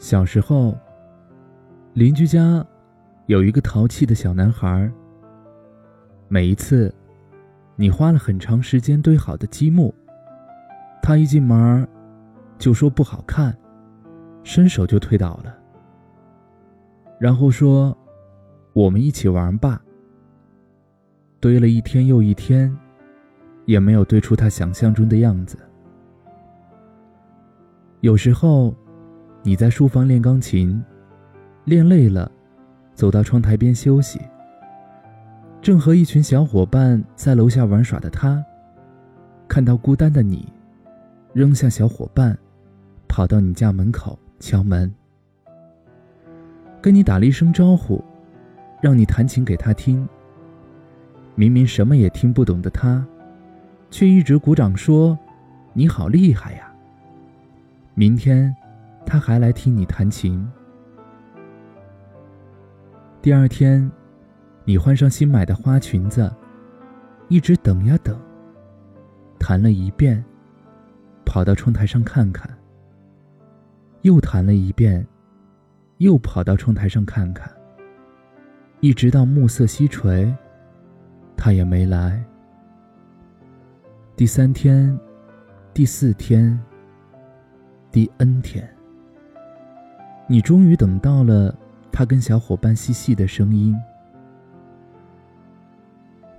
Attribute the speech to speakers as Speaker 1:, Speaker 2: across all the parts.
Speaker 1: 小时候，邻居家有一个淘气的小男孩。每一次，你花了很长时间堆好的积木，他一进门就说不好看，伸手就推倒了，然后说：“我们一起玩吧。”堆了一天又一天，也没有堆出他想象中的样子。有时候，你在书房练钢琴，练累了，走到窗台边休息。正和一群小伙伴在楼下玩耍的他，看到孤单的你，扔下小伙伴，跑到你家门口敲门，跟你打了一声招呼，让你弹琴给他听。明明什么也听不懂的他，却一直鼓掌说：“你好厉害呀！”明天，他还来听你弹琴。第二天。你换上新买的花裙子，一直等呀等。弹了一遍，跑到窗台上看看。又弹了一遍，又跑到窗台上看看。一直到暮色西垂，他也没来。第三天，第四天，第 N 天，你终于等到了他跟小伙伴嬉戏的声音。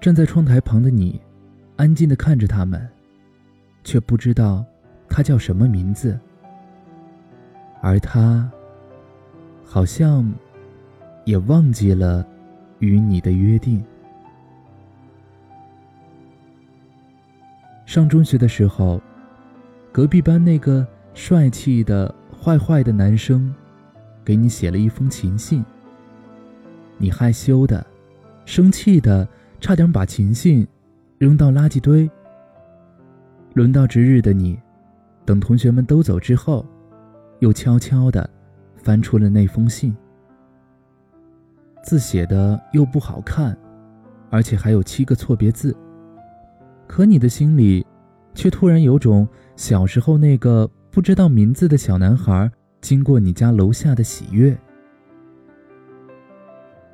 Speaker 1: 站在窗台旁的你，安静的看着他们，却不知道他叫什么名字。而他，好像也忘记了与你的约定。上中学的时候，隔壁班那个帅气的坏坏的男生，给你写了一封情信。你害羞的，生气的。差点把情信扔到垃圾堆。轮到值日的你，等同学们都走之后，又悄悄的翻出了那封信。字写的又不好看，而且还有七个错别字。可你的心里，却突然有种小时候那个不知道名字的小男孩经过你家楼下的喜悦。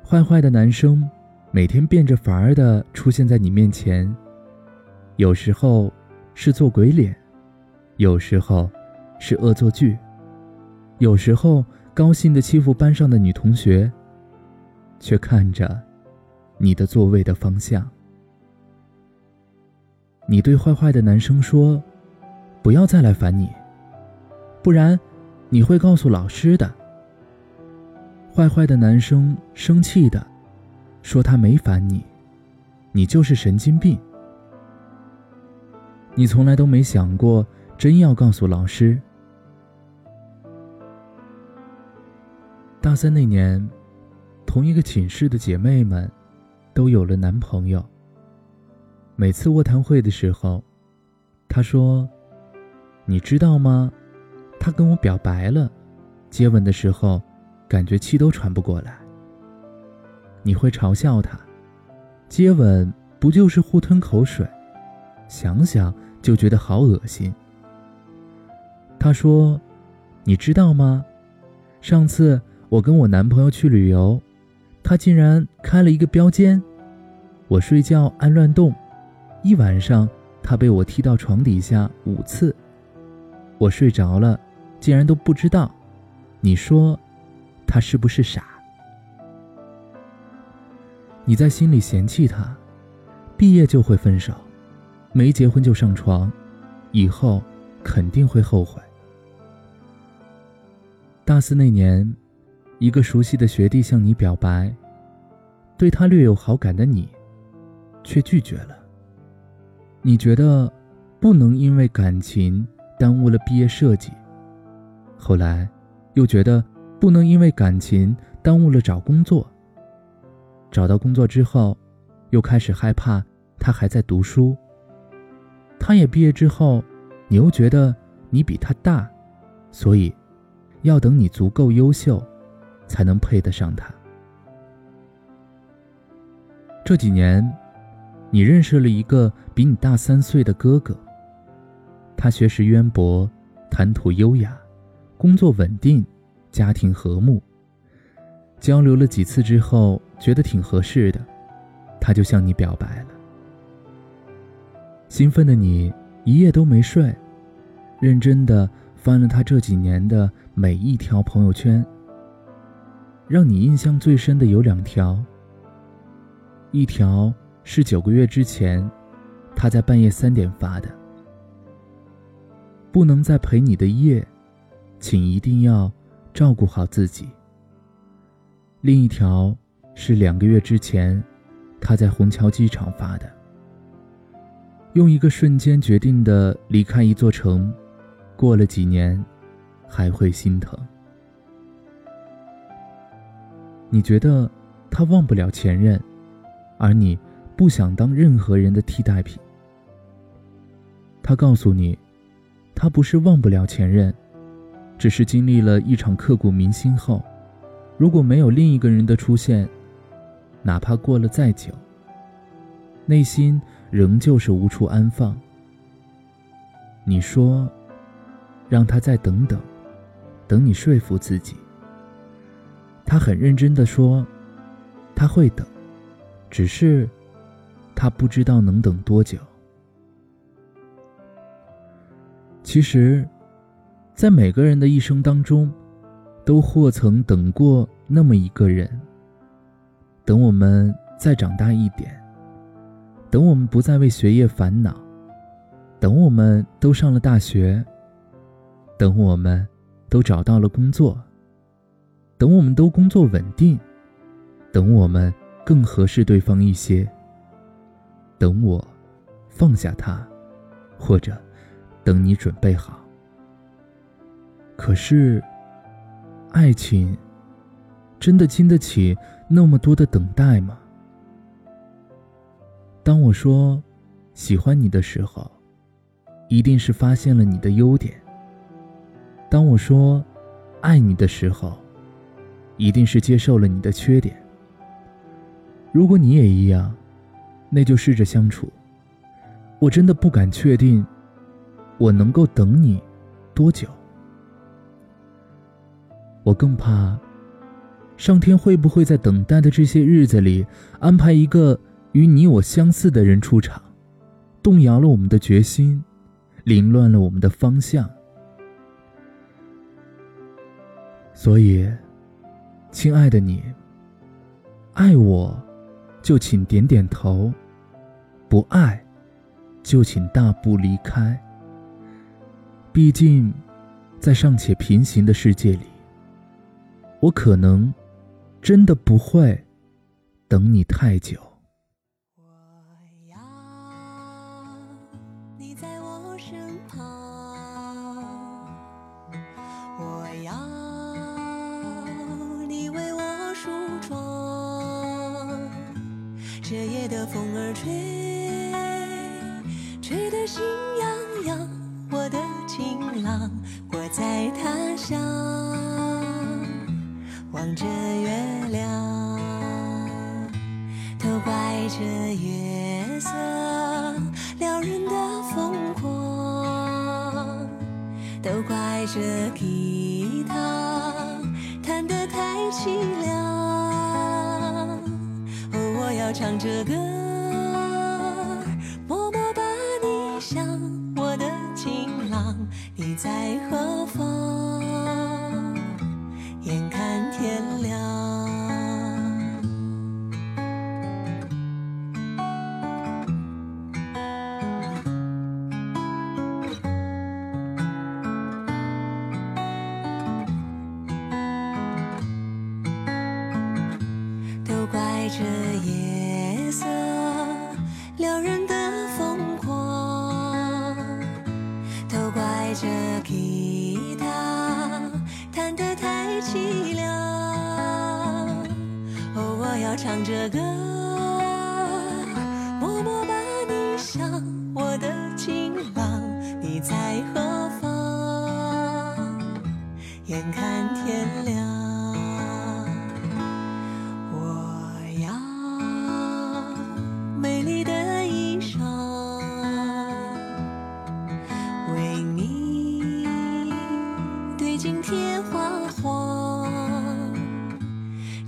Speaker 1: 坏坏的男生。每天变着法儿的出现在你面前，有时候是做鬼脸，有时候是恶作剧，有时候高兴的欺负班上的女同学，却看着你的座位的方向。你对坏坏的男生说：“不要再来烦你，不然你会告诉老师的。”坏坏的男生生气的。说他没烦你，你就是神经病。你从来都没想过真要告诉老师。大三那年，同一个寝室的姐妹们都有了男朋友。每次卧谈会的时候，她说：“你知道吗？他跟我表白了，接吻的时候，感觉气都喘不过来。”你会嘲笑他，接吻不就是互吞口水？想想就觉得好恶心。他说：“你知道吗？上次我跟我男朋友去旅游，他竟然开了一个标间。我睡觉爱乱动，一晚上他被我踢到床底下五次。我睡着了，竟然都不知道。你说，他是不是傻？”你在心里嫌弃他，毕业就会分手，没结婚就上床，以后肯定会后悔。大四那年，一个熟悉的学弟向你表白，对他略有好感的你，却拒绝了。你觉得不能因为感情耽误了毕业设计，后来又觉得不能因为感情耽误了找工作。找到工作之后，又开始害怕他还在读书。他也毕业之后，你又觉得你比他大，所以要等你足够优秀，才能配得上他。这几年，你认识了一个比你大三岁的哥哥。他学识渊博，谈吐优雅，工作稳定，家庭和睦。交流了几次之后，觉得挺合适的，他就向你表白了。兴奋的你一夜都没睡，认真的翻了他这几年的每一条朋友圈。让你印象最深的有两条，一条是九个月之前，他在半夜三点发的，不能再陪你的夜，请一定要照顾好自己。另一条是两个月之前，他在虹桥机场发的，用一个瞬间决定的离开一座城，过了几年，还会心疼。你觉得他忘不了前任，而你不想当任何人的替代品。他告诉你，他不是忘不了前任，只是经历了一场刻骨铭心后，如果没有另一个人的出现，哪怕过了再久，内心仍旧是无处安放。你说，让他再等等，等你说服自己。他很认真的说：“他会等，只是他不知道能等多久。”其实，在每个人的一生当中，都或曾等过那么一个人。等我们再长大一点，等我们不再为学业烦恼，等我们都上了大学，等我们都找到了工作。等我们都工作稳定，等我们更合适对方一些，等我放下他，或者等你准备好。可是，爱情真的经得起那么多的等待吗？当我说喜欢你的时候，一定是发现了你的优点；当我说爱你的时候，一定是接受了你的缺点。如果你也一样，那就试着相处。我真的不敢确定，我能够等你多久。我更怕，上天会不会在等待的这些日子里，安排一个与你我相似的人出场，动摇了我们的决心，凌乱了我们的方向。所以。亲爱的你，爱我，就请点点头；不爱，就请大步离开。毕竟，在尚且平行的世界里，我可能真的不会等你太久。
Speaker 2: 这夜的风儿吹，吹得心痒痒。我的情郎，我在他乡，望着月亮，都怪这月色撩人的疯狂，都怪这吉他弹得太凄凉。哦，我要唱着歌，这吉他弹得太凄凉，哦，我要唱着歌，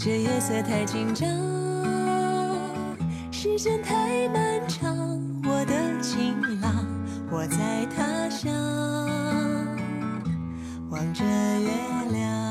Speaker 2: 这夜色太紧张时间太漫长我的情郎我在他乡望着月亮